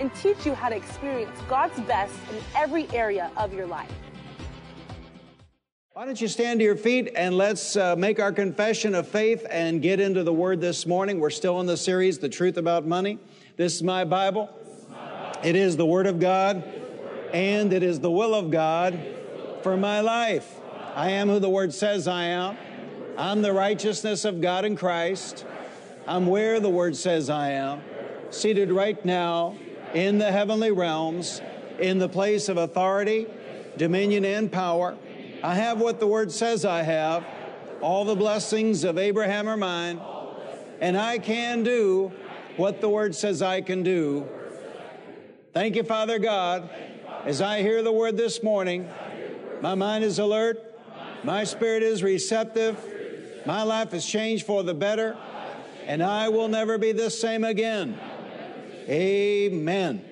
and teach you how to experience God's best in every area of your life. Why don't you stand to your feet and let's uh, make our confession of faith and get into the Word this morning. We're still in the series, The Truth About Money. This is my Bible. It is the Word of God, and it is the will of God for my life. I am who the Word says I am. I'm the righteousness of God in Christ. I'm where the Word says I am, seated right now in the heavenly realms, in the place of authority, dominion, and power. I have what the Word says I have. All the blessings of Abraham are mine, and I can do what the Word says I can do. Thank you, Father God. As I hear the Word this morning, my mind is alert, my spirit is receptive, my life has changed for the better and I will never be the same again. Amen.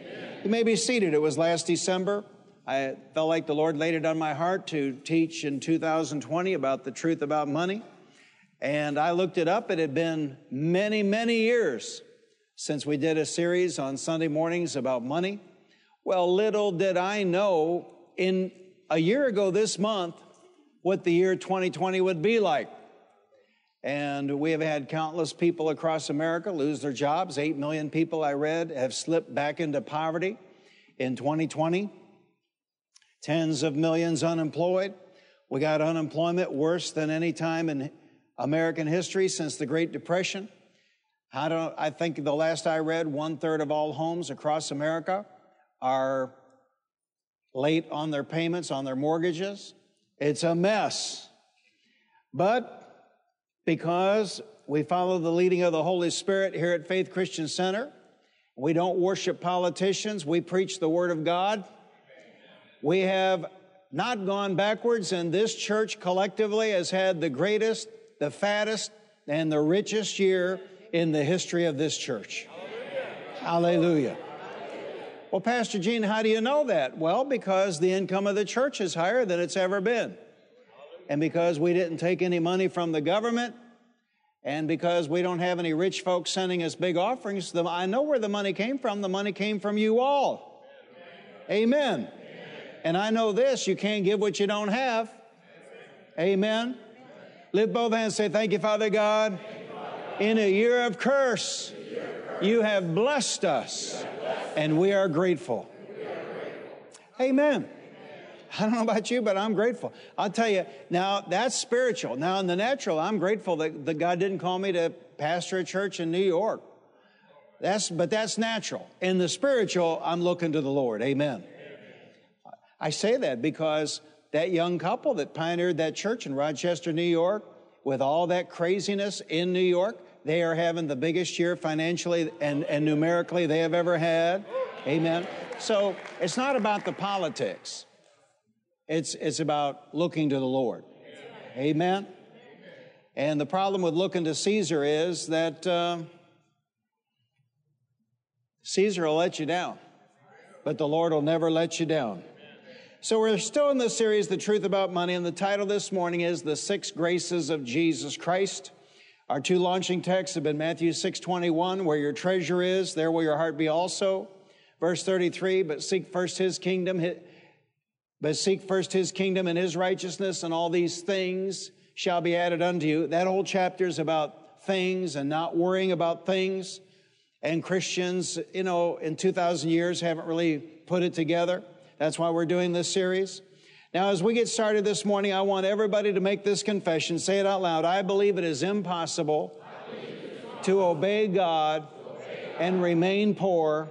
You may be seated. It was last December. I felt like the Lord laid it on my heart to teach in 2020 about the truth about money. And I looked it up. It had been many, many years since we did a series on Sunday mornings about money. Well, little did I know in a year ago this month what the year 2020 would be like. And we have had countless people across America lose their jobs. Eight million people, I read, have slipped back into poverty in 2020. Tens of millions unemployed. We got unemployment worse than any time in American history since the Great Depression. I, don't, I think the last I read, one third of all homes across America are late on their payments, on their mortgages. It's a mess. But because we follow the leading of the Holy Spirit here at Faith Christian Center. We don't worship politicians, we preach the Word of God. We have not gone backwards, and this church collectively has had the greatest, the fattest, and the richest year in the history of this church. Hallelujah. Hallelujah. Well, Pastor Gene, how do you know that? Well, because the income of the church is higher than it's ever been. And because we didn't take any money from the government, and because we don't have any rich folks sending us big offerings, the, I know where the money came from. The money came from you all. Amen. Amen. And I know this you can't give what you don't have. Amen. Amen. Lift both hands say, Thank you, Father God. In a year of curse, you have blessed us, and we are grateful. Amen. I don't know about you, but I'm grateful. I'll tell you, now that's spiritual. Now, in the natural, I'm grateful that, that God didn't call me to pastor a church in New York. That's, but that's natural. In the spiritual, I'm looking to the Lord. Amen. I say that because that young couple that pioneered that church in Rochester, New York, with all that craziness in New York, they are having the biggest year financially and, and numerically they have ever had. Amen. So it's not about the politics. It's, it's about looking to the Lord. Amen. And the problem with looking to Caesar is that uh, Caesar will let you down, but the Lord will never let you down. So we're still in the series, The Truth About Money, and the title this morning is The Six Graces of Jesus Christ. Our two launching texts have been Matthew 6:21, where your treasure is, there will your heart be also. Verse 33, but seek first his kingdom, but seek first his kingdom and his righteousness, and all these things shall be added unto you. That whole chapter is about things and not worrying about things. And Christians, you know, in 2,000 years haven't really put it together. That's why we're doing this series. Now, as we get started this morning, I want everybody to make this confession. Say it out loud. I believe it is impossible, to obey God and remain poor.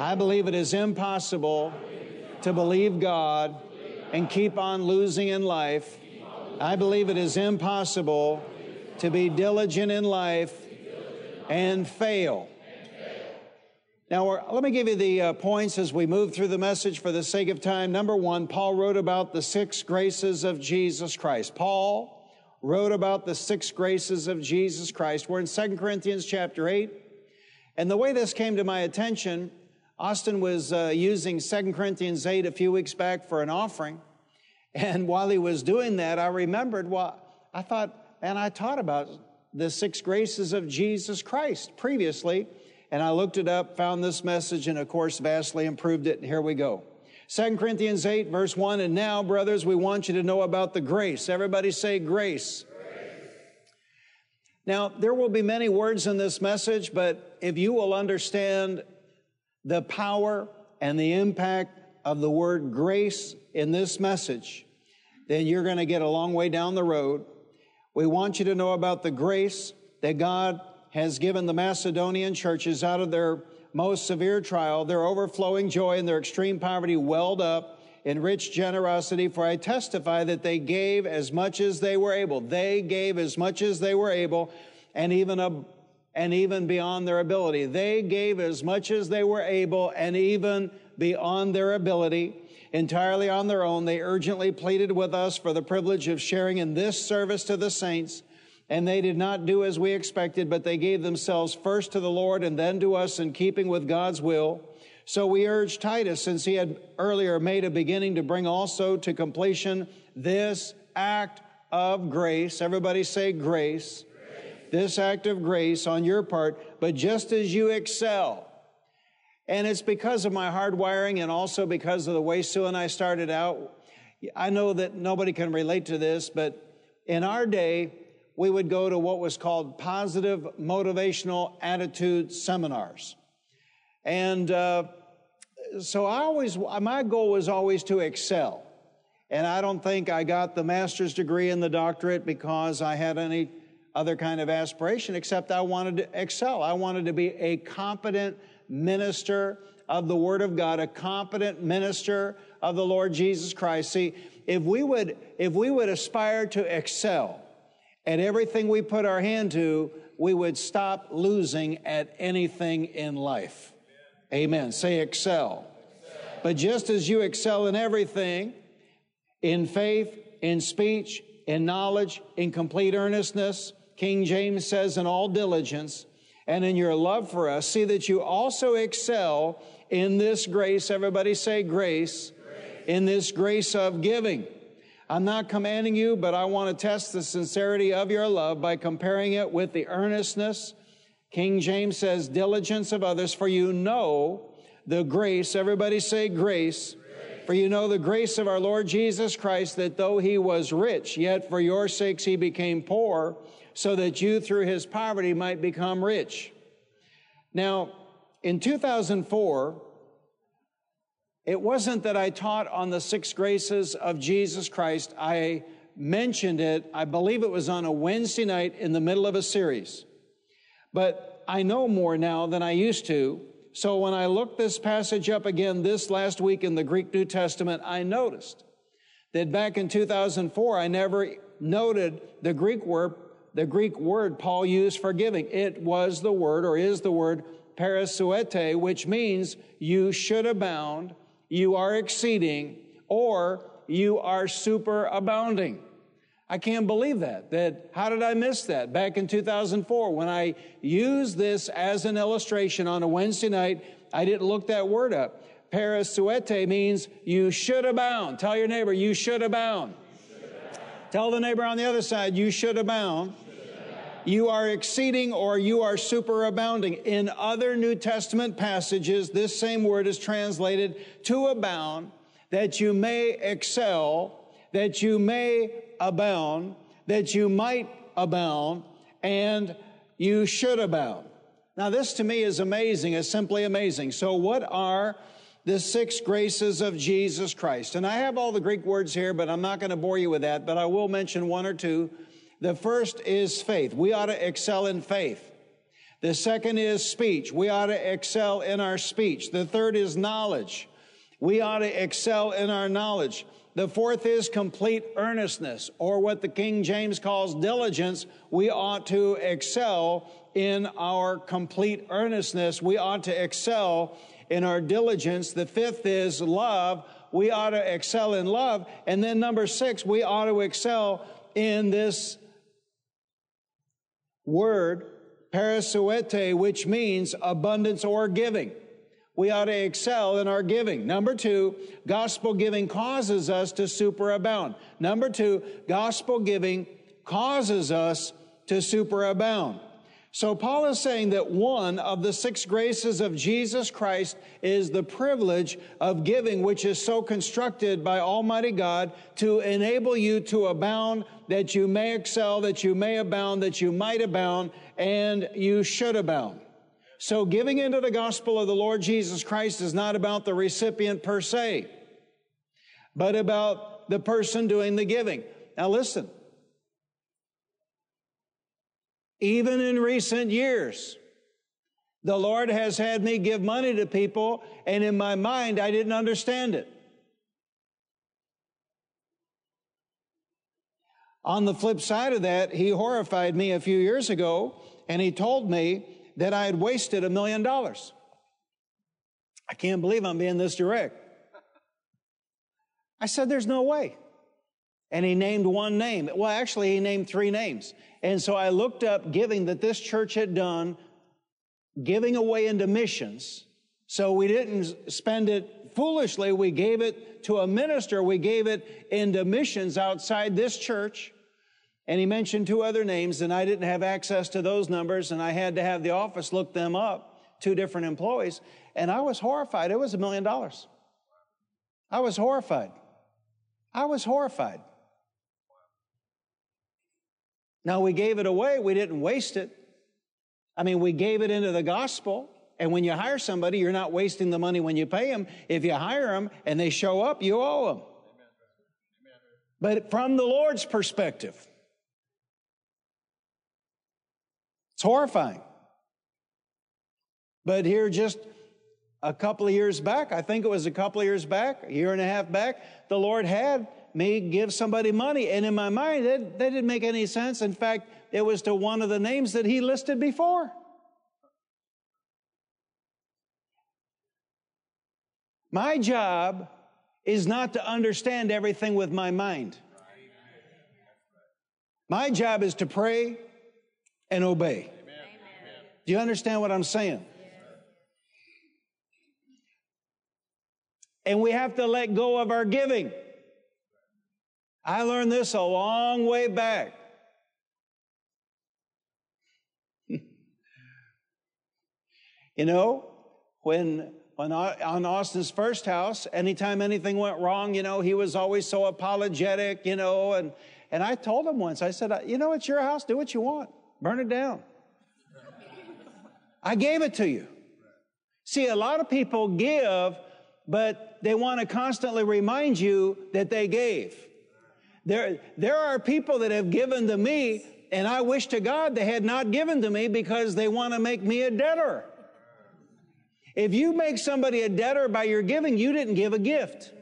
I believe it is impossible to believe God and keep on losing in life. I believe it is impossible to be diligent in life and fail. Now, let me give you the uh, points as we move through the message for the sake of time. Number one, Paul wrote about the six graces of Jesus Christ. Paul wrote about the six graces of Jesus Christ. We're in 2 Corinthians chapter 8. And the way this came to my attention, Austin was uh, using 2 Corinthians 8 a few weeks back for an offering. And while he was doing that, I remembered, well, I thought, and I taught about the six graces of Jesus Christ previously and I looked it up, found this message, and of course, vastly improved it. And here we go. 2 Corinthians 8, verse 1. And now, brothers, we want you to know about the grace. Everybody say grace. grace. Now, there will be many words in this message, but if you will understand the power and the impact of the word grace in this message, then you're going to get a long way down the road. We want you to know about the grace that God has given the Macedonian churches out of their most severe trial, their overflowing joy and their extreme poverty welled up in rich generosity, for I testify that they gave as much as they were able. They gave as much as they were able, and even a, and even beyond their ability. They gave as much as they were able, and even beyond their ability. Entirely on their own, they urgently pleaded with us for the privilege of sharing in this service to the saints. And they did not do as we expected, but they gave themselves first to the Lord and then to us in keeping with God's will. So we urge Titus, since he had earlier made a beginning to bring also to completion this act of grace. Everybody say grace. grace. This act of grace on your part, but just as you excel. And it's because of my hard wiring and also because of the way Sue and I started out. I know that nobody can relate to this, but in our day, we would go to what was called positive motivational attitude seminars. And uh, so I always, my goal was always to excel. And I don't think I got the master's degree and the doctorate because I had any other kind of aspiration, except I wanted to excel. I wanted to be a competent minister of the Word of God, a competent minister of the Lord Jesus Christ. See, if we would, if we would aspire to excel, at everything we put our hand to, we would stop losing at anything in life. Amen. Say excel. excel. But just as you excel in everything, in faith, in speech, in knowledge, in complete earnestness, King James says, in all diligence, and in your love for us, see that you also excel in this grace. Everybody say grace. grace. In this grace of giving. I'm not commanding you, but I want to test the sincerity of your love by comparing it with the earnestness. King James says, diligence of others, for you know the grace. Everybody say grace. grace. For you know the grace of our Lord Jesus Christ, that though he was rich, yet for your sakes he became poor, so that you through his poverty might become rich. Now, in 2004, it wasn't that I taught on the six graces of Jesus Christ. I mentioned it, I believe it was on a Wednesday night in the middle of a series. But I know more now than I used to. So when I looked this passage up again this last week in the Greek New Testament, I noticed that back in 2004, I never noted the Greek word, the Greek word Paul used for giving. It was the word or is the word parasuete, which means you should abound you are exceeding, or you are superabounding. I can't believe that. That how did I miss that back in 2004 when I used this as an illustration on a Wednesday night? I didn't look that word up. Parasuete means you should abound. Tell your neighbor you should abound. You should abound. Tell the neighbor on the other side you should abound you are exceeding or you are superabounding. In other New Testament passages, this same word is translated to abound, that you may excel, that you may abound, that you might abound, and you should abound. Now, this to me is amazing, is simply amazing. So, what are the six graces of Jesus Christ? And I have all the Greek words here, but I'm not going to bore you with that, but I will mention one or two the first is faith. We ought to excel in faith. The second is speech. We ought to excel in our speech. The third is knowledge. We ought to excel in our knowledge. The fourth is complete earnestness, or what the King James calls diligence. We ought to excel in our complete earnestness. We ought to excel in our diligence. The fifth is love. We ought to excel in love. And then number six, we ought to excel in this word, parasuete, which means abundance or giving. We ought to excel in our giving. Number two, gospel giving causes us to superabound. Number two, gospel giving causes us to superabound. So Paul is saying that one of the six graces of Jesus Christ is the privilege of giving, which is so constructed by Almighty God to enable you to abound, that you may excel, that you may abound, that you might abound, and you should abound. So giving into the gospel of the Lord Jesus Christ is not about the recipient per se, but about the person doing the giving. Now listen, even in recent years. The Lord has had me give money to people, and in my mind, I didn't understand it. On the flip side of that, he horrified me a few years ago, and he told me that I had wasted a million dollars. I can't believe I'm being this direct. I said, There's no way. And he named one name. Well, actually, he named three names. And so I looked up giving that this church had done, giving away into missions. So we didn't spend it foolishly. We gave it to a minister. We gave it into missions outside this church. And he mentioned two other names, and I didn't have access to those numbers, and I had to have the office look them up, two different employees. And I was horrified. It was a million dollars. I was horrified. I was horrified. Now, we gave it away, we didn't waste it. I mean, we gave it into the gospel. And when you hire somebody, you're not wasting the money when you pay them. If you hire them and they show up, you owe them. But from the Lord's perspective, it's horrifying. But here, just a couple of years back, I think it was a couple of years back, a year and a half back, the Lord had me give somebody money. And in my mind, that, didn't make any sense. In fact, it was to one of the names that he listed before. My job is not to understand everything with my mind. My job is to pray and obey. Do you understand what I'm saying? And we have to let go of our giving. I learned this a long way back. you know, when, when on Austin's first house, anytime anything went wrong, you know, he was always so apologetic, you know, and, and I told him once, I said, you know, it's your house, do what you want, burn it down. I gave it to you. See, a lot of people give, but they want to constantly remind you that they gave. There, there are people that have given to me, and I wish to God they had not given to me because they want to make me a debtor. If you make somebody a debtor by your giving, you didn't give a gift.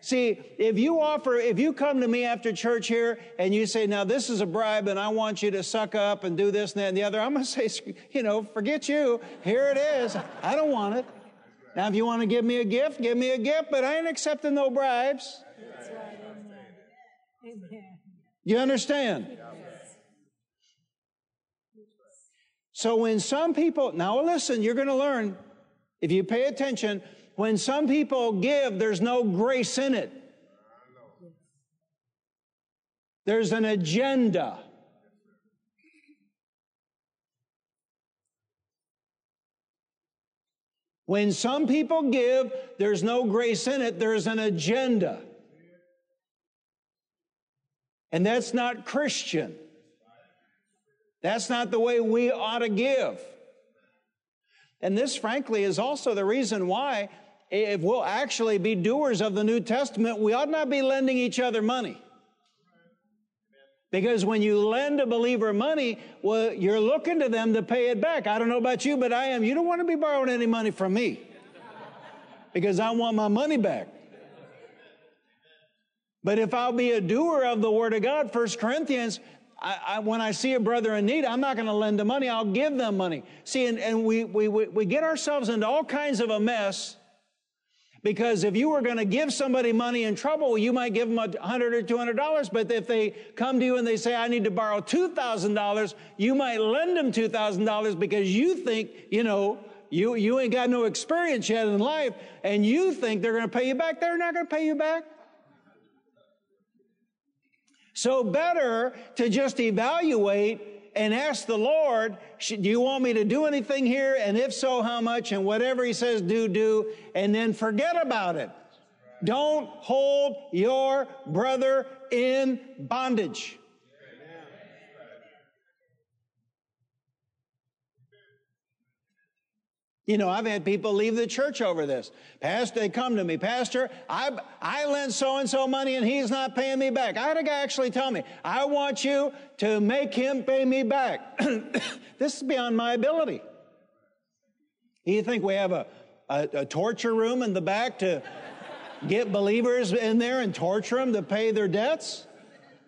See, if you offer, if you come to me after church here and you say, now this is a bribe and I want you to suck up and do this and that and the other, I'm going to say, you know, forget you. Here it is. I don't want it. Now, if you want to give me a gift, give me a gift, but I ain't accepting no bribes. Amen. You understand? So when some people, now listen, you're going to learn, if you pay attention, when some people give, there's no grace in it. There's an agenda. When some people give, there's no grace in it, there's an agenda. And that's not Christian. That's not the way we ought to give. And this, frankly, is also the reason why, if we'll actually be doers of the New Testament, we ought not be lending each other money. Because when you lend a believer money, well, you're looking to them to pay it back. I don't know about you, but I am. You don't want to be borrowing any money from me because I want my money back. But if I'll be a doer of the Word of God, First Corinthians, I, I, when I see a brother in need, I'm not going to lend them money. I'll give them money. See, and, and we, we, we get ourselves into all kinds of a mess because if you were going to give somebody money in trouble, you might give them a hundred or two hundred dollars. But if they come to you and they say, "I need to borrow two thousand dollars," you might lend them two thousand dollars because you think, you know, you you ain't got no experience yet in life, and you think they're going to pay you back. They're not going to pay you back. So better to just evaluate and ask the Lord, do you want me to do anything here? And if so, how much? And whatever he says, do, do, and then forget about it. Don't hold your brother in bondage. You know, I've had people leave the church over this. Pastor, they come to me, Pastor, I, I lent so and so money and he's not paying me back. I had a guy actually tell me, I want you to make him pay me back. this is beyond my ability. You think we have a, a, a torture room in the back to get believers in there and torture them to pay their debts?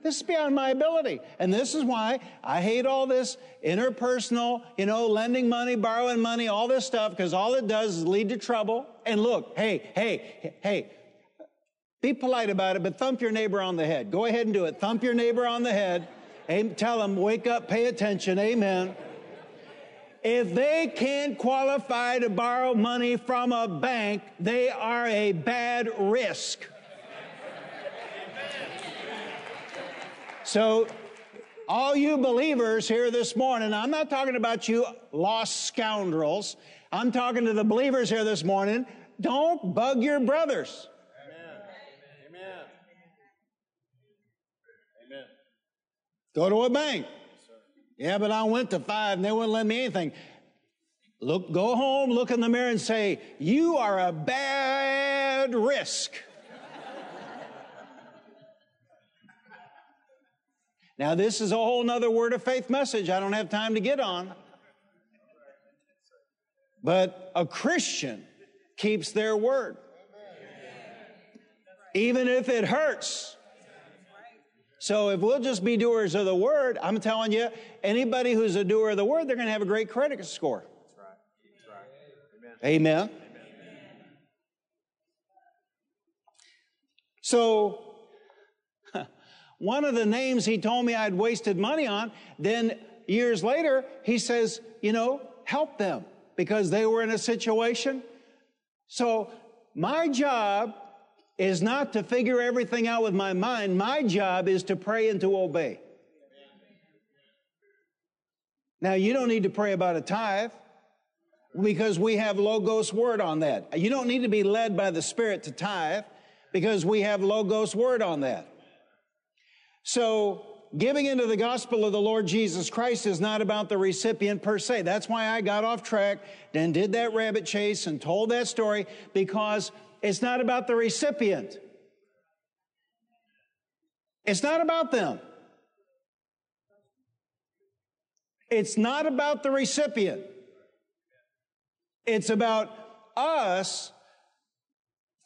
This is beyond my ability. And this is why I hate all this interpersonal, you know, lending money, borrowing money, all this stuff, because all it does is lead to trouble. And look, hey, hey, hey, be polite about it, but thump your neighbor on the head. Go ahead and do it. Thump your neighbor on the head. Tell them, wake up, pay attention. Amen. If they can't qualify to borrow money from a bank, they are a bad risk. So, all you believers here this morning, I'm not talking about you lost scoundrels. I'm talking to the believers here this morning. Don't bug your brothers. Amen. Amen. Amen. Go to a bank. yeah, but I went to five and they wouldn't lend me anything. Look, go home, look in the mirror and say, You are a bad risk. Now, this is a whole nother word of faith message I don't have time to get on. But a Christian keeps their word. Even if it hurts. So if we'll just be doers of the word, I'm telling you, anybody who's a doer of the word, they're going to have a great credit score. That's right. That's right. Amen. Amen. So one of the names he told me I'd wasted money on, then years later, he says, you know, help them because they were in a situation. So my job is not to figure everything out with my mind. My job is to pray and to obey. Now, you don't need to pray about a tithe because we have Logos word on that. You don't need to be led by the Spirit to tithe because we have Logos word on that. So, giving into the gospel of the Lord Jesus Christ is not about the recipient per se. That's why I got off track, and did that rabbit chase and told that story because it's not about the recipient. It's not about them. It's not about the recipient. It's about us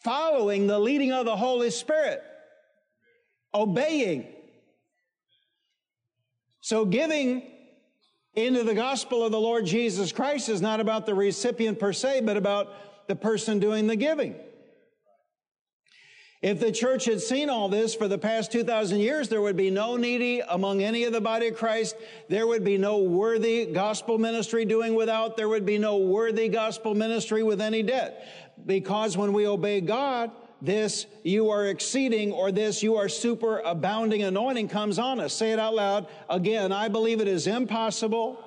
following the leading of the Holy Spirit, obeying. So giving into the gospel of the Lord Jesus Christ is not about the recipient per se, but about the person doing the giving. If the church had seen all this for the past 2,000 years, there would be no needy among any of the body of Christ. There would be no worthy gospel ministry doing without. There would be no worthy gospel ministry with any debt. Because when we obey God, this you are exceeding or this you are super abounding anointing comes on us. Say it out loud. Again, I believe it is impossible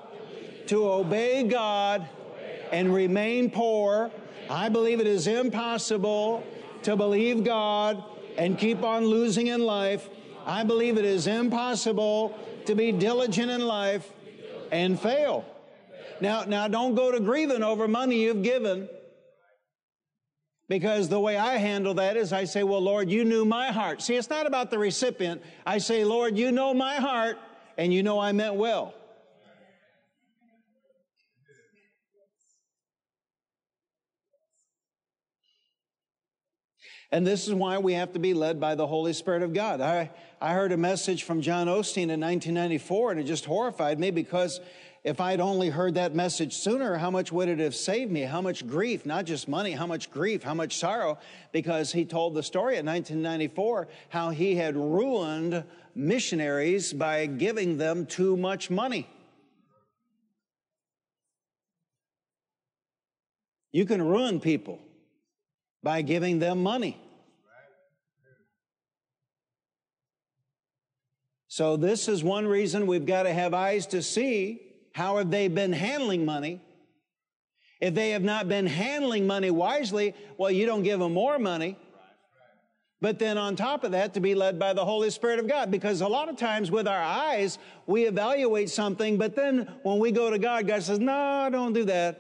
to obey God and remain poor. I believe it is impossible to believe God and keep on losing in life. I believe it is impossible to be diligent in life and fail. Now, now don't go to grieving over money you've given. Because the way I handle that is I say, well, Lord, you knew my heart. See, it's not about the recipient. I say, Lord, you know my heart and you know I meant well. And this is why we have to be led by the Holy Spirit of God. I, I heard a message from John Osteen in 1994 and it just horrified me because if I'd only heard that message sooner, how much would it have saved me? How much grief, not just money, how much grief, how much sorrow? Because he told the story in 1994 how he had ruined missionaries by giving them too much money. You can ruin people by giving them money. So, this is one reason we've got to have eyes to see how have they been handling money? If they have not been handling money wisely, well, you don't give them more money. But then on top of that, to be led by the Holy Spirit of God. Because a lot of times with our eyes, we evaluate something, but then when we go to God, God says, no, don't do that.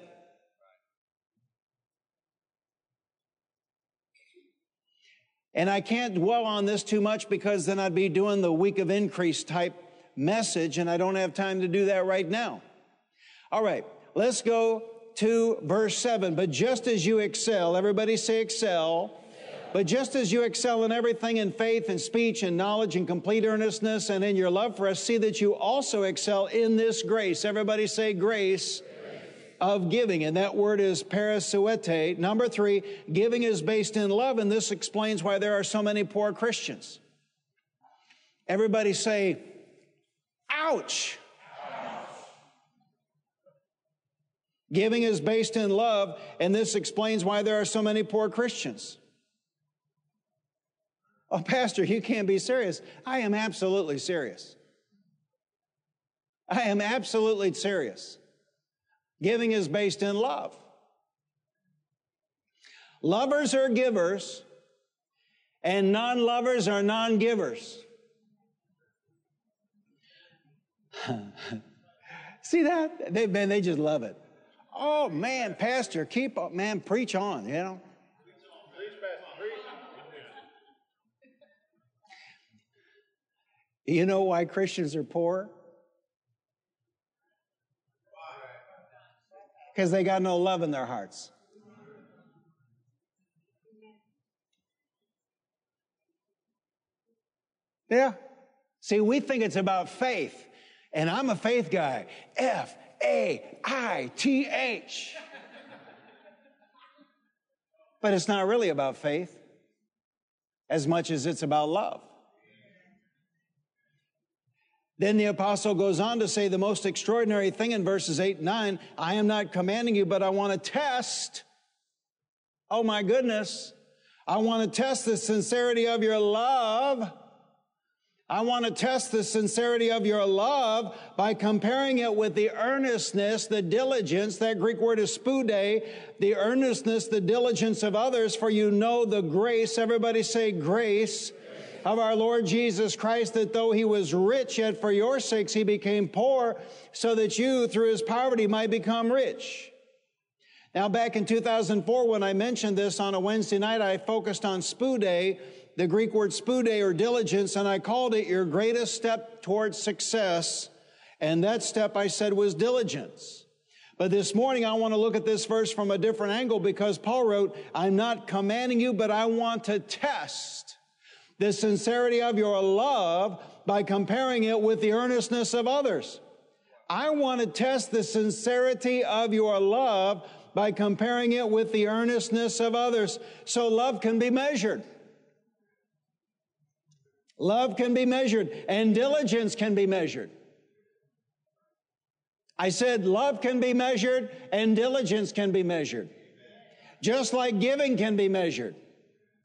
And I can't dwell on this too much because then I'd be doing the week of increase type message, and I don't have time to do that right now. All right, let's go to verse 7. But just as you excel, everybody say excel. But just as you excel in everything in faith and speech and knowledge and complete earnestness and in your love for us, see that you also excel in this grace. Everybody say grace of giving. And that word is parasuete. Number three, giving is based in love. And this explains why there are so many poor Christians. Everybody say, ouch. Giving is based in love, and this explains why there are so many poor Christians. Oh, Pastor, you can't be serious. I am absolutely serious. I am absolutely serious. Giving is based in love. Lovers are givers, and non lovers are non givers. See that? They, man, they just love it. Oh man, Pastor, keep up, man, preach on, you know. You know why Christians are poor? Because they got no love in their hearts. Yeah. See, we think it's about faith, and I'm a faith guy. F a I T H. But it's not really about faith as much as it's about love. Then the apostle goes on to say the most extraordinary thing in verses 8 and 9 I am not commanding you, but I want to test. Oh my goodness. I want to test the sincerity of your love I want to test the sincerity of your love by comparing it with the earnestness, the diligence, that Greek word is spoude, the earnestness, the diligence of others, for you know the grace, everybody say grace, of our Lord Jesus Christ, that though he was rich, yet for your sakes he became poor, so that you through his poverty might become rich. Now, back in 2004, when I mentioned this on a Wednesday night, I focused on spoude, the Greek word spoude or diligence, and I called it your greatest step towards success. And that step I said was diligence. But this morning I want to look at this verse from a different angle because Paul wrote, I'm not commanding you, but I want to test the sincerity of your love by comparing it with the earnestness of others. I want to test the sincerity of your love by comparing it with the earnestness of others so love can be measured. Love can be measured and diligence can be measured. I said love can be measured and diligence can be measured. Just like giving can be measured.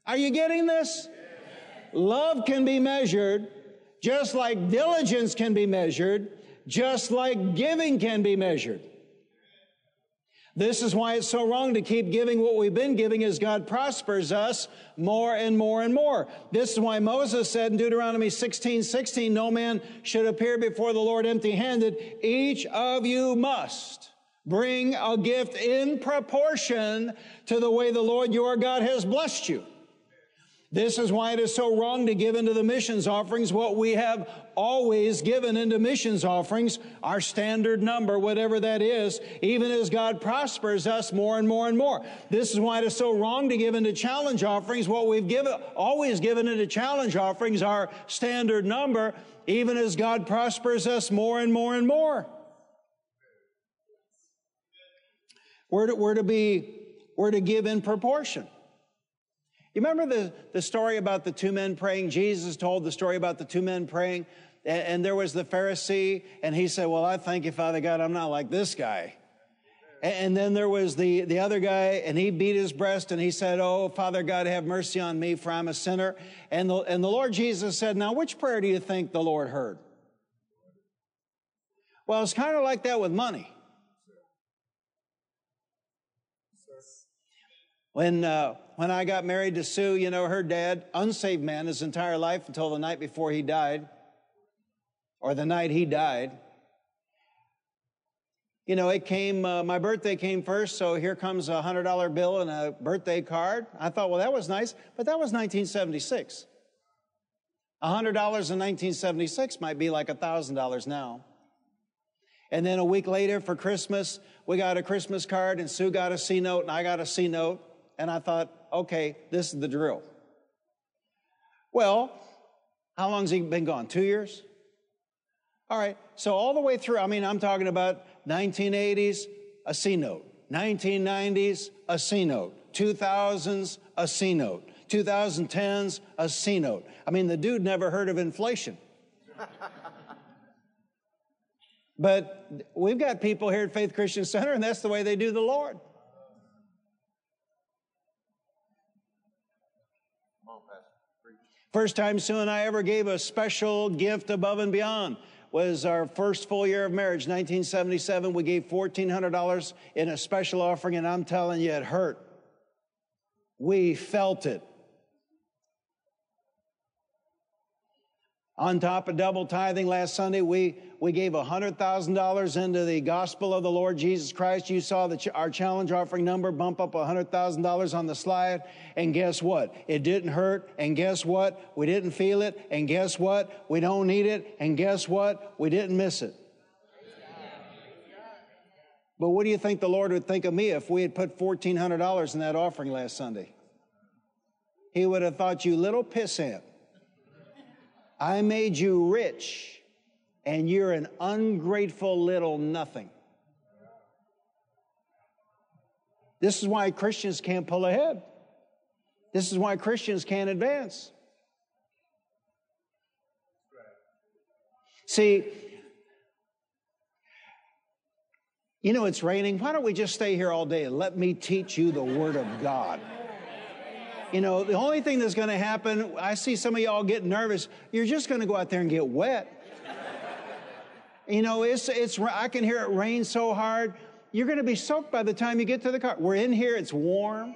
Are you getting this? Love can be measured just like diligence can be measured, just like giving can be measured. This is why it's so wrong to keep giving what we've been giving as God prospers us more and more and more. This is why Moses said in Deuteronomy 16, 16, no man should appear before the Lord empty handed. Each of you must bring a gift in proportion to the way the Lord your God has blessed you. This is why it is so wrong to give into the missions offerings what we have always given into missions offerings, our standard number, whatever that is, even as God prospers us more and more and more. This is why it is so wrong to give into challenge offerings what we've given, always given into challenge offerings, our standard number, even as God prospers us more and more and more. We're to, we're to be, we're to give in proportion. You remember the, the story about the two men praying? Jesus told the story about the two men praying, and, and there was the Pharisee, and he said, Well, I thank you, Father God, I'm not like this guy. And, and then there was the, the other guy, and he beat his breast and he said, Oh, Father God, have mercy on me, for I'm a sinner. And the, and the Lord Jesus said, Now, which prayer do you think the Lord heard? Well, it's kind of like that with money. When, uh, when I got married to Sue, you know, her dad, unsaved man his entire life until the night before he died, or the night he died. You know, it came, uh, my birthday came first, so here comes a $100 bill and a birthday card. I thought, well, that was nice, but that was 1976. $100 in 1976 might be like $1,000 now. And then a week later for Christmas, we got a Christmas card, and Sue got a C note, and I got a C note and I thought, okay, this is the drill. Well, how long's he been gone? Two years? All right, so all the way through, I mean, I'm talking about 1980s, a C note, 1990s, a C note, 2000s, a C note, 2010s, a C note. I mean, the dude never heard of inflation. but we've got people here at Faith Christian Center, and that's the way they do the Lord. First time Sue and I ever gave a special gift above and beyond was our first full year of marriage, 1977. We gave $1,400 in a special offering, and I'm telling you, it hurt. We felt it. On top of double tithing last Sunday, we, we gave $100,000 into the gospel of the Lord Jesus Christ. You saw the ch- our challenge offering number bump up $100,000 on the slide. And guess what? It didn't hurt. And guess what? We didn't feel it. And guess what? We don't need it. And guess what? We didn't miss it. But what do you think the Lord would think of me if we had put $1,400 in that offering last Sunday? He would have thought you little pissant. I made you rich, and you're an ungrateful little nothing. This is why Christians can't pull ahead. This is why Christians can't advance. See, you know it's raining. Why don't we just stay here all day and let me teach you the Word of God? You know, the only thing that's going to happen, I see some of y'all getting nervous. You're just going to go out there and get wet. You know, it's, it's, I can hear it rain so hard. You're going to be soaked by the time you get to the car. We're in here, it's warm.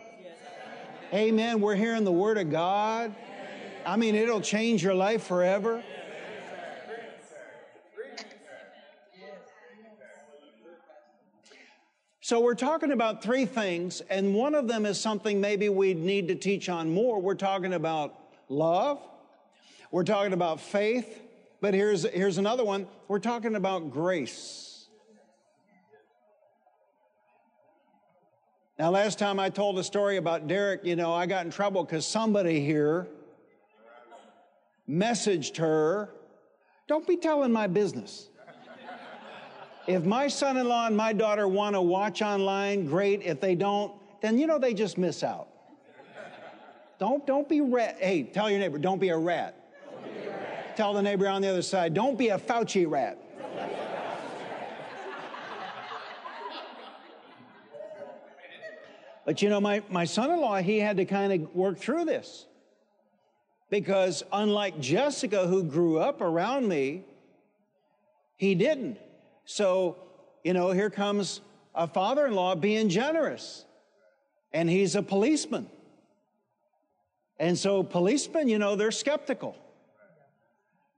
Amen. We're hearing the Word of God. I mean, it'll change your life forever. So we're talking about three things, and one of them is something maybe we need to teach on more. We're talking about love, we're talking about faith, but here's, here's another one. We're talking about grace. Now, last time I told a story about Derek, you know, I got in trouble because somebody here messaged her, Don't be telling my business. If my son in law and my daughter want to watch online, great. If they don't, then you know they just miss out. Don't, don't be rat. Hey, tell your neighbor, don't be a rat. Be a rat. Tell the neighbor on the other side, don't be a Fauci rat. But you know, my, my son in law, he had to kind of work through this. Because unlike Jessica, who grew up around me, he didn't. So, you know, here comes a father in law being generous, and he's a policeman. And so, policemen, you know, they're skeptical.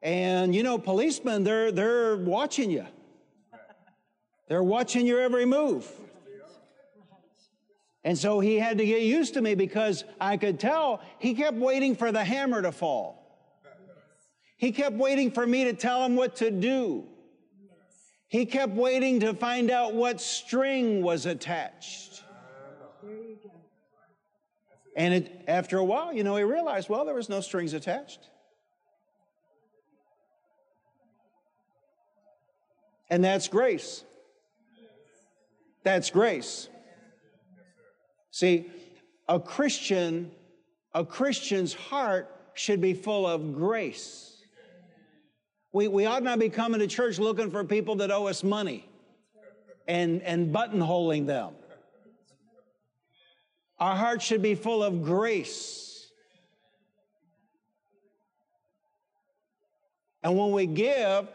And, you know, policemen, they're, they're watching you, they're watching your every move. And so he had to get used to me because I could tell he kept waiting for the hammer to fall. He kept waiting for me to tell him what to do. He kept waiting to find out what string was attached. And it, after a while, you know, he realized, well, there was no strings attached. And that's grace. That's grace. See, a Christian, a Christian's heart should be full of grace. We, we ought not be coming to church looking for people that owe us money and, and buttonholing them. Our hearts should be full of grace. And when we give,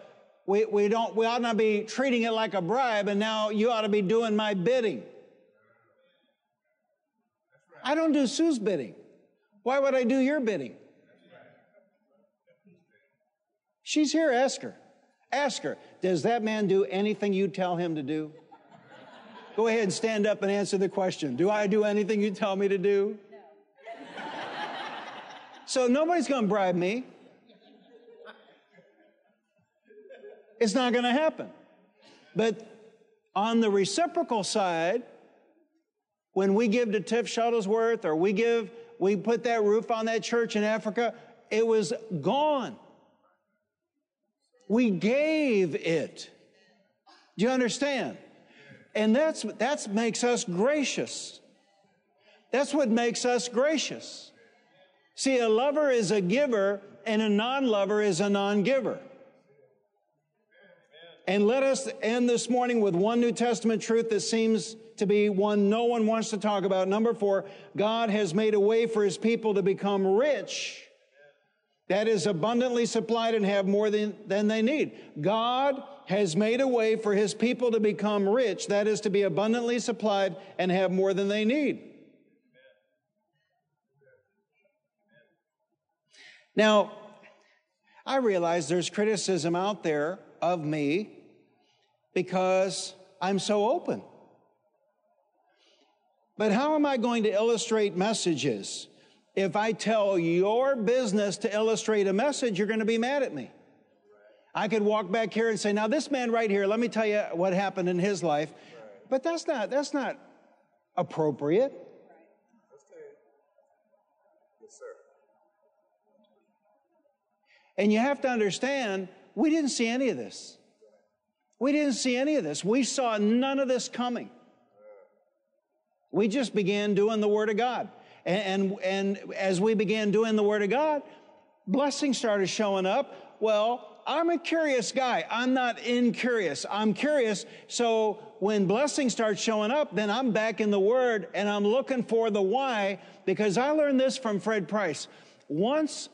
we, we don't we ought not be treating it like a bribe, and now you ought to be doing my bidding. I don't do Sue's bidding. Why would I do your bidding? She's here, ask her. Ask her, does that man do anything you tell him to do? Go ahead and stand up and answer the question. Do I do anything you tell me to do? No. so nobody's going to bribe me. It's not going to happen. But on the reciprocal side, when we give to Tiff Shuttlesworth or we give, we put that roof on that church in Africa, it was gone. We gave it. Do you understand? And that's that makes us gracious. That's what makes us gracious. See, a lover is a giver and a non-lover is a non-giver. And let us end this morning with one New Testament truth that seems to be one no one wants to talk about. Number four, God has made a way for his people to become rich. That is abundantly supplied and have more than, than they need. God has made a way for his people to become rich. That is to be abundantly supplied and have more than they need. Now, I realize there's criticism out there of me because I'm so open. But how am I going to illustrate messages? If I tell your business to illustrate a message, you're going to be mad at me. I could walk back here and say, now this man right here, let me tell you what happened in his life. But that's not, that's not appropriate. Yes, sir. And you have to understand, we didn't see any of this. We didn't see any of this. We saw none of this coming. We just began doing the Word of God. And, and, and as we began doing the Word of God, blessings started showing up. Well, I'm a curious guy. I'm not incurious. I'm curious. So when blessings start showing up, then I'm back in the Word and I'm looking for the why because I learned this from Fred Price. Once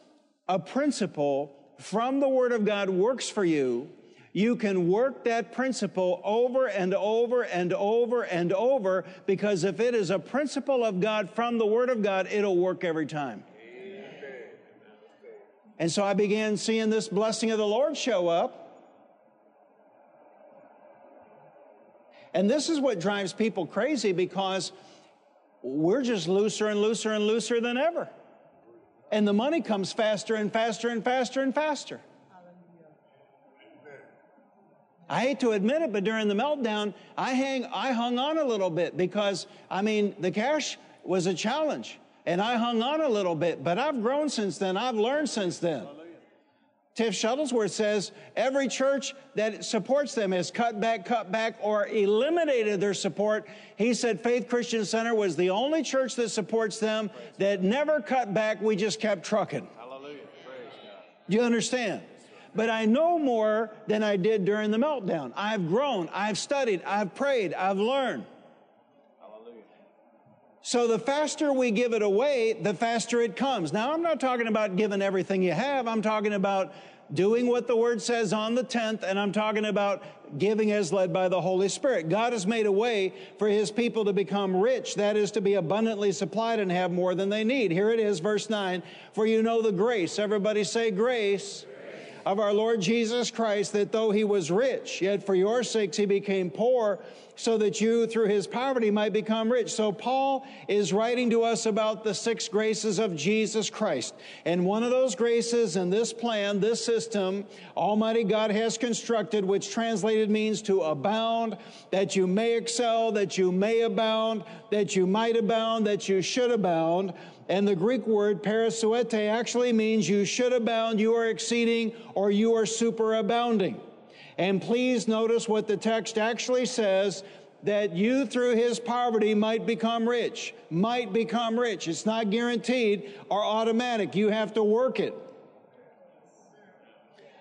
a principle from the Word of God works for you, you can work that principle over and over and over and over because if it is a principle of God from the Word of God, it'll work every time. And so I began seeing this blessing of the Lord show up. And this is what drives people crazy because we're just looser and looser and looser than ever. And the money comes faster and faster and faster and faster. I hate to admit it, but during the meltdown, I hang, I hung on a little bit because, I mean, the cash was a challenge and I hung on a little bit, but I've grown since then. I've learned since then. Tiff Shuttlesworth says every church that supports them has cut back, cut back, or eliminated their support. He said Faith Christian Center was the only church that supports them that never cut back. We just kept trucking. Hallelujah. Praise Do you understand? But I know more than I did during the meltdown. I've grown, I've studied, I've prayed, I've learned. Hallelujah. So the faster we give it away, the faster it comes. Now, I'm not talking about giving everything you have. I'm talking about doing what the word says on the 10th, and I'm talking about giving as led by the Holy Spirit. God has made a way for his people to become rich, that is, to be abundantly supplied and have more than they need. Here it is, verse 9 For you know the grace. Everybody say grace of our Lord Jesus Christ, that though he was rich, yet for your sakes he became poor, so that you through his poverty might become rich. So Paul is writing to us about the six graces of Jesus Christ. And one of those graces in this plan, this system, Almighty God has constructed, which translated means to abound, that you may excel, that you may abound, that you might abound, that you should abound. And the Greek word perisseuete actually means you should abound, you are exceeding, or you are superabounding. And please notice what the text actually says that you through his poverty might become rich. Might become rich. It's not guaranteed or automatic. You have to work it.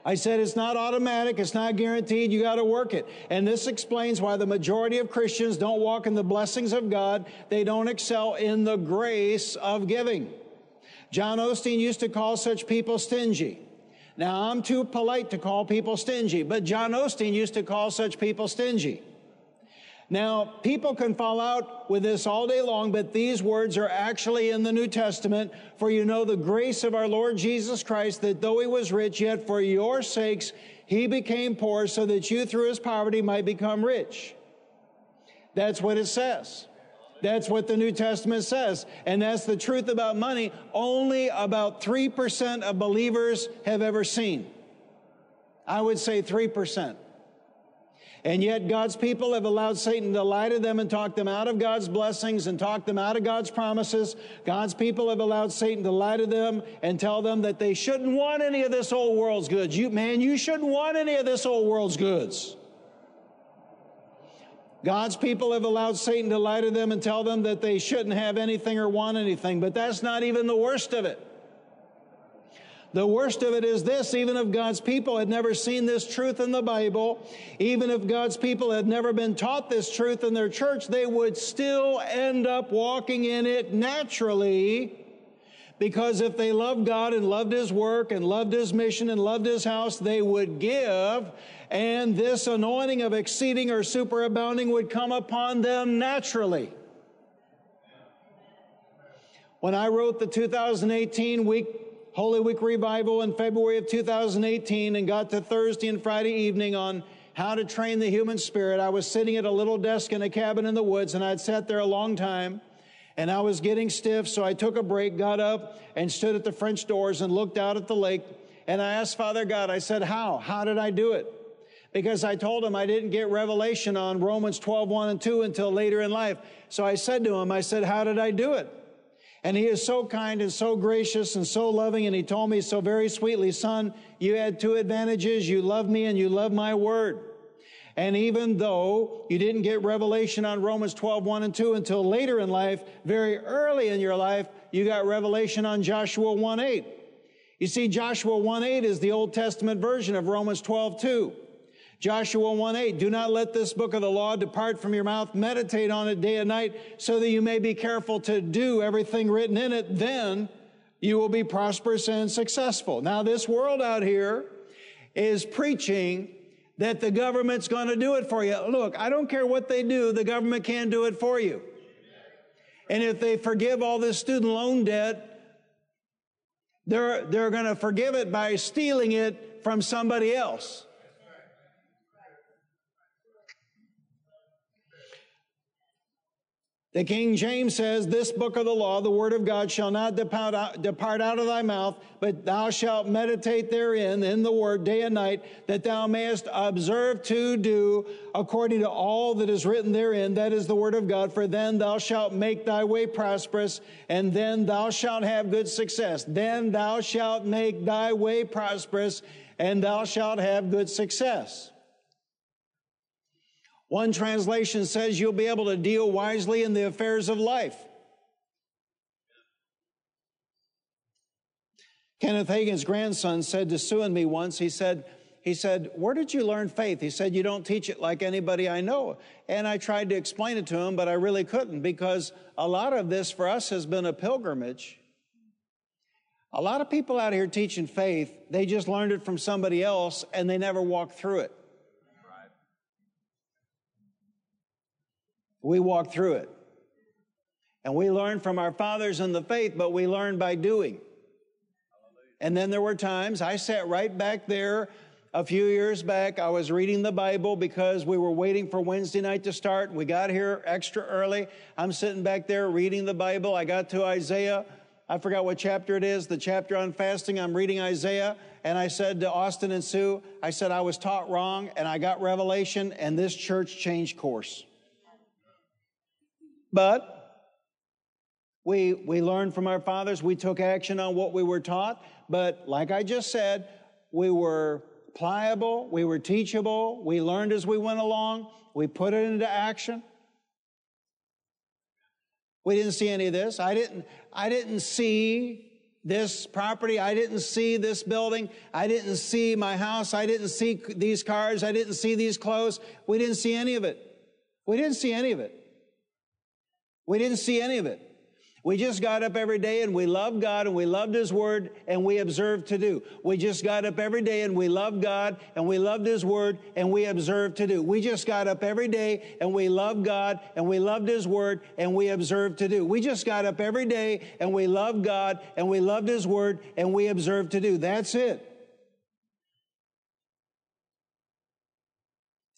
I said it's not automatic, it's not guaranteed, you got to work it. And this explains why the majority of Christians don't walk in the blessings of God, they don't excel in the grace of giving. John Osteen used to call such people stingy. Now, I'm too polite to call people stingy, but John Osteen used to call such people stingy. Now, people can fall out with this all day long, but these words are actually in the New Testament. For you know the grace of our Lord Jesus Christ, that though he was rich, yet for your sakes he became poor, so that you through his poverty might become rich. That's what it says. That's what the New Testament says. And that's the truth about money. Only about 3% of believers have ever seen. I would say 3%. And yet God's people have allowed Satan to lie to them and talk them out of God's blessings and talk them out of God's promises. God's people have allowed Satan to lie to them and tell them that they shouldn't want any of this old world's goods. You, man, you shouldn't want any of this old world's goods. God's people have allowed Satan to lie to them and tell them that they shouldn't have anything or want anything, but that's not even the worst of it. The worst of it is this even if God's people had never seen this truth in the Bible, even if God's people had never been taught this truth in their church, they would still end up walking in it naturally. Because if they loved God and loved His work and loved His mission and loved His house, they would give, and this anointing of exceeding or superabounding would come upon them naturally. When I wrote the 2018 week Holy Week revival in February of 2018 and got to Thursday and Friday evening on how to train the human spirit. I was sitting at a little desk in a cabin in the woods and I'd sat there a long time and I was getting stiff. So I took a break, got up and stood at the French doors and looked out at the lake. And I asked Father God, I said, how? How did I do it? Because I told him I didn't get revelation on Romans 12, 1 and 2 until later in life. So I said to him, I said, how did I do it? And he is so kind and so gracious and so loving. And he told me so very sweetly, son, you had two advantages. You love me and you love my word. And even though you didn't get revelation on Romans 12, 1 and 2 until later in life, very early in your life, you got revelation on Joshua 1, 8. You see, Joshua 1, 8 is the Old Testament version of Romans 12, 2. Joshua 1 8, do not let this book of the law depart from your mouth. Meditate on it day and night so that you may be careful to do everything written in it. Then you will be prosperous and successful. Now, this world out here is preaching that the government's going to do it for you. Look, I don't care what they do, the government can't do it for you. And if they forgive all this student loan debt, they're, they're going to forgive it by stealing it from somebody else. The King James says, This book of the law, the word of God, shall not depart out, of thy mouth, but thou shalt meditate therein, in the word, day and night, that thou mayest observe to do according to all that is written therein. That is the word of God. For then thou shalt make thy way prosperous, and then thou shalt have good success. Then thou shalt make thy way prosperous, and thou shalt have good success. One translation says you'll be able to deal wisely in the affairs of life. Kenneth Hagin's grandson said to Sue and me once, he said, he said, Where did you learn faith? He said, You don't teach it like anybody I know. And I tried to explain it to him, but I really couldn't because a lot of this for us has been a pilgrimage. A lot of people out here teaching faith, they just learned it from somebody else and they never walked through it. We walk through it. And we learn from our fathers in the faith, but we learn by doing. And then there were times I sat right back there a few years back, I was reading the Bible because we were waiting for Wednesday night to start. We got here extra early. I'm sitting back there reading the Bible. I got to Isaiah. I forgot what chapter it is, the chapter on fasting. I'm reading Isaiah. And I said to Austin and Sue, I said, I was taught wrong and I got revelation and this church changed course. But we, we learned from our fathers. We took action on what we were taught. But like I just said, we were pliable, we were teachable, we learned as we went along, we put it into action. We didn't see any of this. I didn't, I didn't see this property. I didn't see this building. I didn't see my house. I didn't see these cars. I didn't see these clothes. We didn't see any of it. We didn't see any of it. We didn't see any of it. We just got up every day and we loved God and we loved His Word and we observed to do. We just got up every day and we loved God and we loved His Word and we observed to do. We just got up every day and we loved God and we loved His Word and we observed to do. We just got up every day and we loved God and we loved His Word and we observed to do. That's it.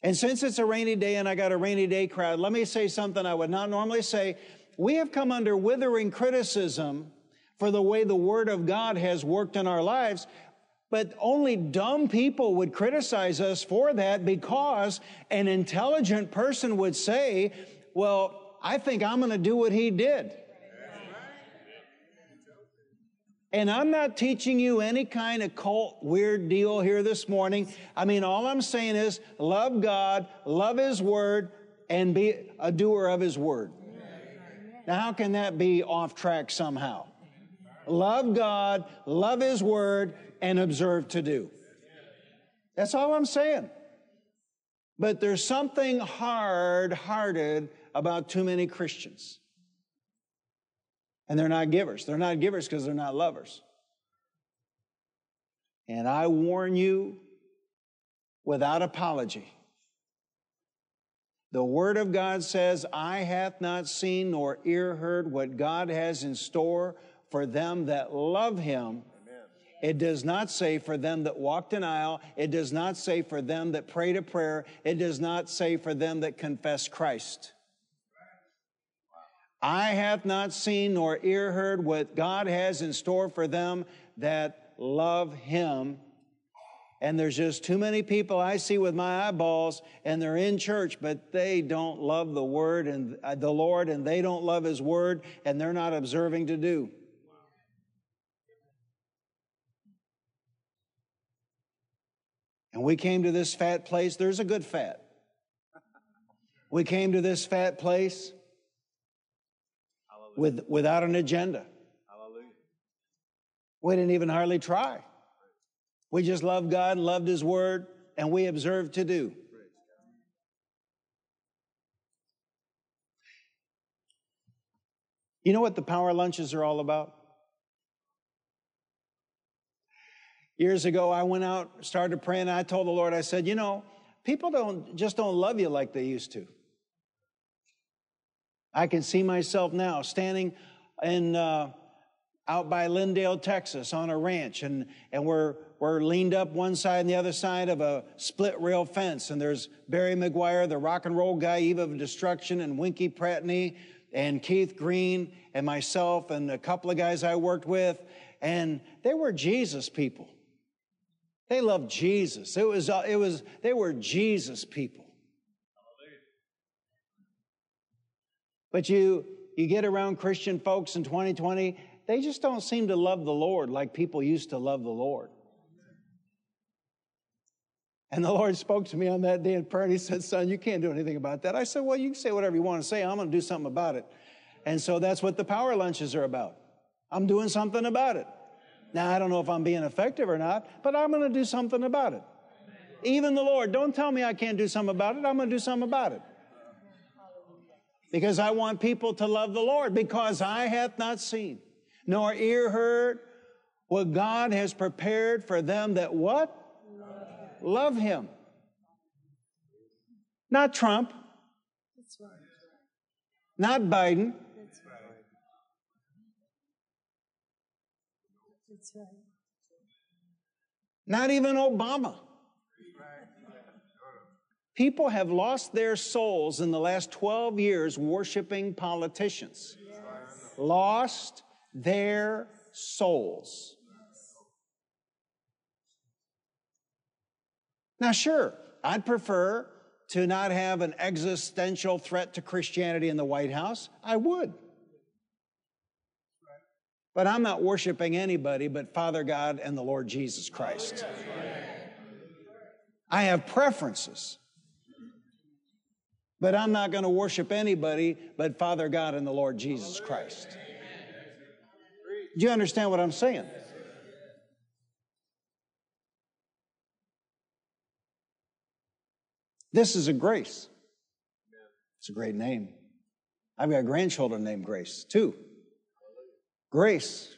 And since it's a rainy day and I got a rainy day crowd, let me say something I would not normally say we have come under withering criticism for the way the Word of God has worked in our lives, but only dumb people would criticize us for that because an intelligent person would say, Well, I think I'm going to do what he did. And I'm not teaching you any kind of cult weird deal here this morning. I mean, all I'm saying is love God, love His Word, and be a doer of His Word. Now, how can that be off track somehow? Love God, love His Word, and observe to do. That's all I'm saying. But there's something hard hearted about too many Christians. And they're not givers. They're not givers because they're not lovers. And I warn you without apology the Word of God says, Eye hath not seen nor ear heard what God has in store for them that love Him. It does not say for them that walked an aisle. It does not say for them that prayed a prayer. It does not say for them that confess Christ. Eye hath not seen nor ear heard what God has in store for them that love Him. And there's just too many people I see with my eyeballs and they're in church, but they don't love the word and uh, the Lord and they don't love his word and they're not observing to do. And we came to this fat place. There's a good fat. We came to this fat place with, without an agenda. Hallelujah. We didn't even hardly try. We just loved God, loved His Word, and we observed to do. You know what the power lunches are all about? Years ago, I went out, started praying, and I told the Lord, I said, you know, people don't just don't love you like they used to. I can see myself now standing in uh, out by Lindale, Texas, on a ranch, and and we're we're leaned up one side and the other side of a split rail fence. And there's Barry McGuire, the rock and roll guy, Eve of Destruction, and Winkie Pratney, and Keith Green, and myself, and a couple of guys I worked with. And they were Jesus people. They loved Jesus. It was, uh, it was, they were Jesus people. But you, you get around Christian folks in 2020, they just don't seem to love the Lord like people used to love the Lord. And the Lord spoke to me on that day in prayer and He said, Son, you can't do anything about that. I said, Well, you can say whatever you want to say. I'm going to do something about it. And so that's what the power lunches are about. I'm doing something about it. Now, I don't know if I'm being effective or not, but I'm going to do something about it. Even the Lord, don't tell me I can't do something about it. I'm going to do something about it. Because I want people to love the Lord, because Eye hath not seen, nor ear heard what God has prepared for them that what? love him. Not Trump. Right. Not Biden. That's right. That's right. Not even Obama. People have lost their souls in the last 12 years worshiping politicians. Lost their souls. Now, sure, I'd prefer to not have an existential threat to Christianity in the White House. I would. But I'm not worshiping anybody but Father God and the Lord Jesus Christ. I have preferences. But I'm not going to worship anybody but Father God and the Lord Jesus Christ. Do you understand what I'm saying? This is a grace. It's a great name. I've got grandchildren named Grace, too. Grace.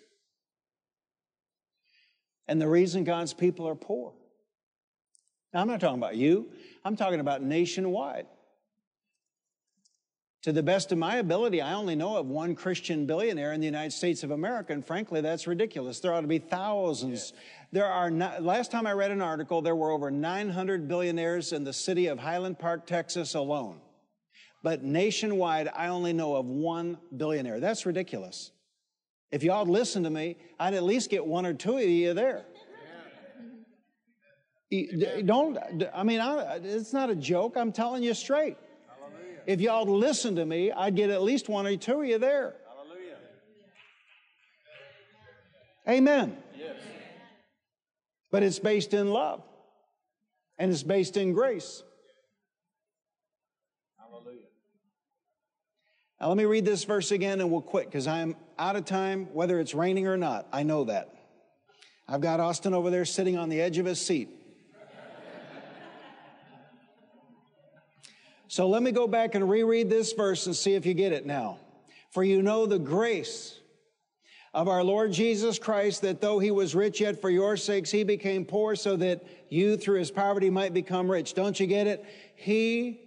And the reason God's people are poor. Now, I'm not talking about you, I'm talking about nationwide. To the best of my ability, I only know of one Christian billionaire in the United States of America, and frankly, that's ridiculous. There ought to be thousands. There are not, last time I read an article, there were over 900 billionaires in the city of Highland Park, Texas alone. But nationwide, I only know of one billionaire. That's ridiculous. If y'all listen to me, I'd at least get one or two of you there. Don't, I mean, I, it's not a joke. I'm telling you straight. If y'all listen to me, I'd get at least one or two of you there. Hallelujah. Amen. Yes. But it's based in love and it's based in grace. Hallelujah. Now, let me read this verse again and we'll quit because I'm out of time, whether it's raining or not. I know that. I've got Austin over there sitting on the edge of his seat. So let me go back and reread this verse and see if you get it now. For you know the grace of our Lord Jesus Christ, that though he was rich, yet for your sakes he became poor, so that you through his poverty might become rich. Don't you get it? He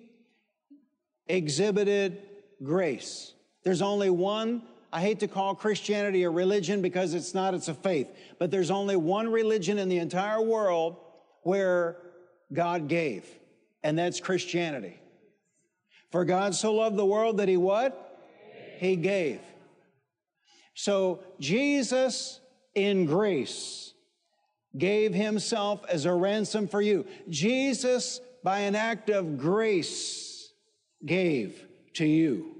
exhibited grace. There's only one, I hate to call Christianity a religion because it's not, it's a faith, but there's only one religion in the entire world where God gave, and that's Christianity. For God so loved the world that he what? He gave. So Jesus in grace gave himself as a ransom for you. Jesus, by an act of grace, gave to you.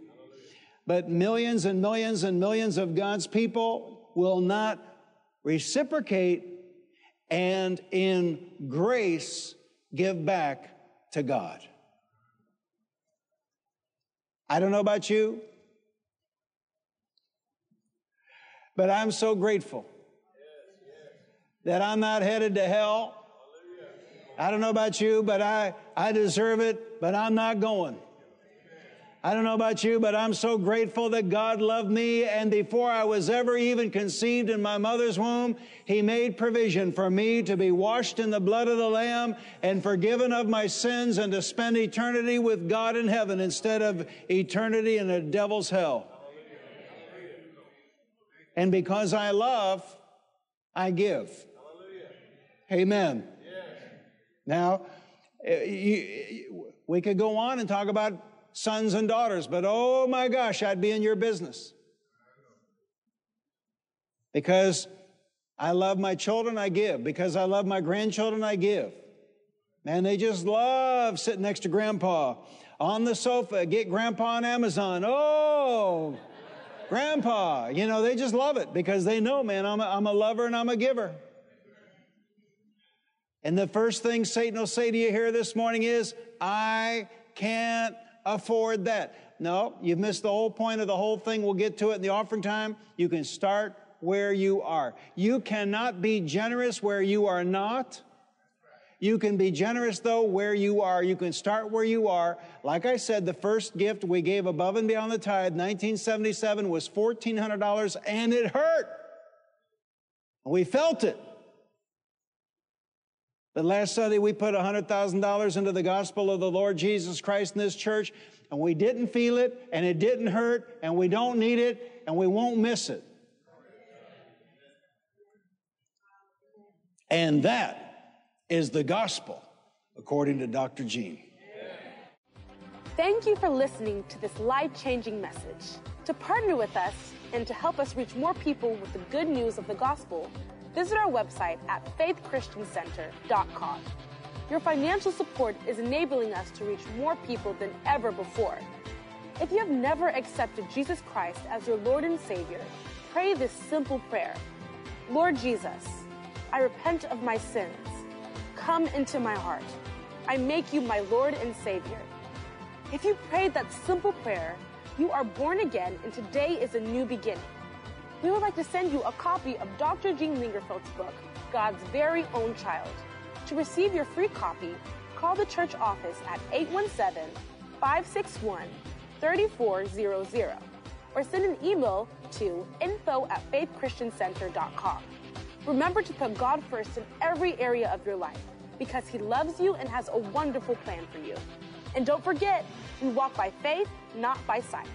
But millions and millions and millions of God's people will not reciprocate and in grace give back to God. I don't know about you, but I'm so grateful that I'm not headed to hell. I don't know about you, but I, I deserve it, but I'm not going. I don't know about you, but I'm so grateful that God loved me. And before I was ever even conceived in my mother's womb, He made provision for me to be washed in the blood of the Lamb and forgiven of my sins and to spend eternity with God in heaven instead of eternity in a devil's hell. And because I love, I give. Amen. Now, eh, we could go on and talk about sons and daughters, but oh my gosh, I'd be in your business. Because I love my children, I give. Because I love my grandchildren, I give. Man, they just love sitting next to grandpa on the sofa. Get grandpa on Amazon. Oh, grandpa. You know, they just love it because they know, man, I'm a, I'm a lover and I'm a giver. And the first thing Satan will say to you here this morning is, I can't afford that. No, you've missed the whole point of the whole thing. We'll get to it in the offering time. You can start where you are. You cannot be generous where you are not. You can be generous though where you are. You can start where you are. Like I said, the first gift we gave above and beyond the tithe, 1977, was $1,400 and it hurt. We felt it. But last Sunday, we put $100,000 into the gospel of the Lord Jesus Christ in this church, and we didn't feel it, and it didn't hurt, and we don't need it, and we won't miss it. And that is the gospel according to Dr. Gene. Thank you for listening to this life changing message. To partner with us and to help us reach more people with the good news of the gospel, visit our website at faithchristiancenter.com. Your financial support is enabling us to reach more people than ever before. If you have never accepted Jesus Christ as your Lord and Savior, pray this simple prayer Lord Jesus, I repent of my sins. Come into my heart. I make you my Lord and Savior. If you prayed that simple prayer, you are born again and today is a new beginning. We would like to send you a copy of Dr. Gene Lingerfelt's book, God's Very Own Child. To receive your free copy, call the church office at 817 561 3400 or send an email to info at faithchristiancenter.com. Remember to put God first in every area of your life because He loves you and has a wonderful plan for you. And don't forget, we walk by faith, not by sight.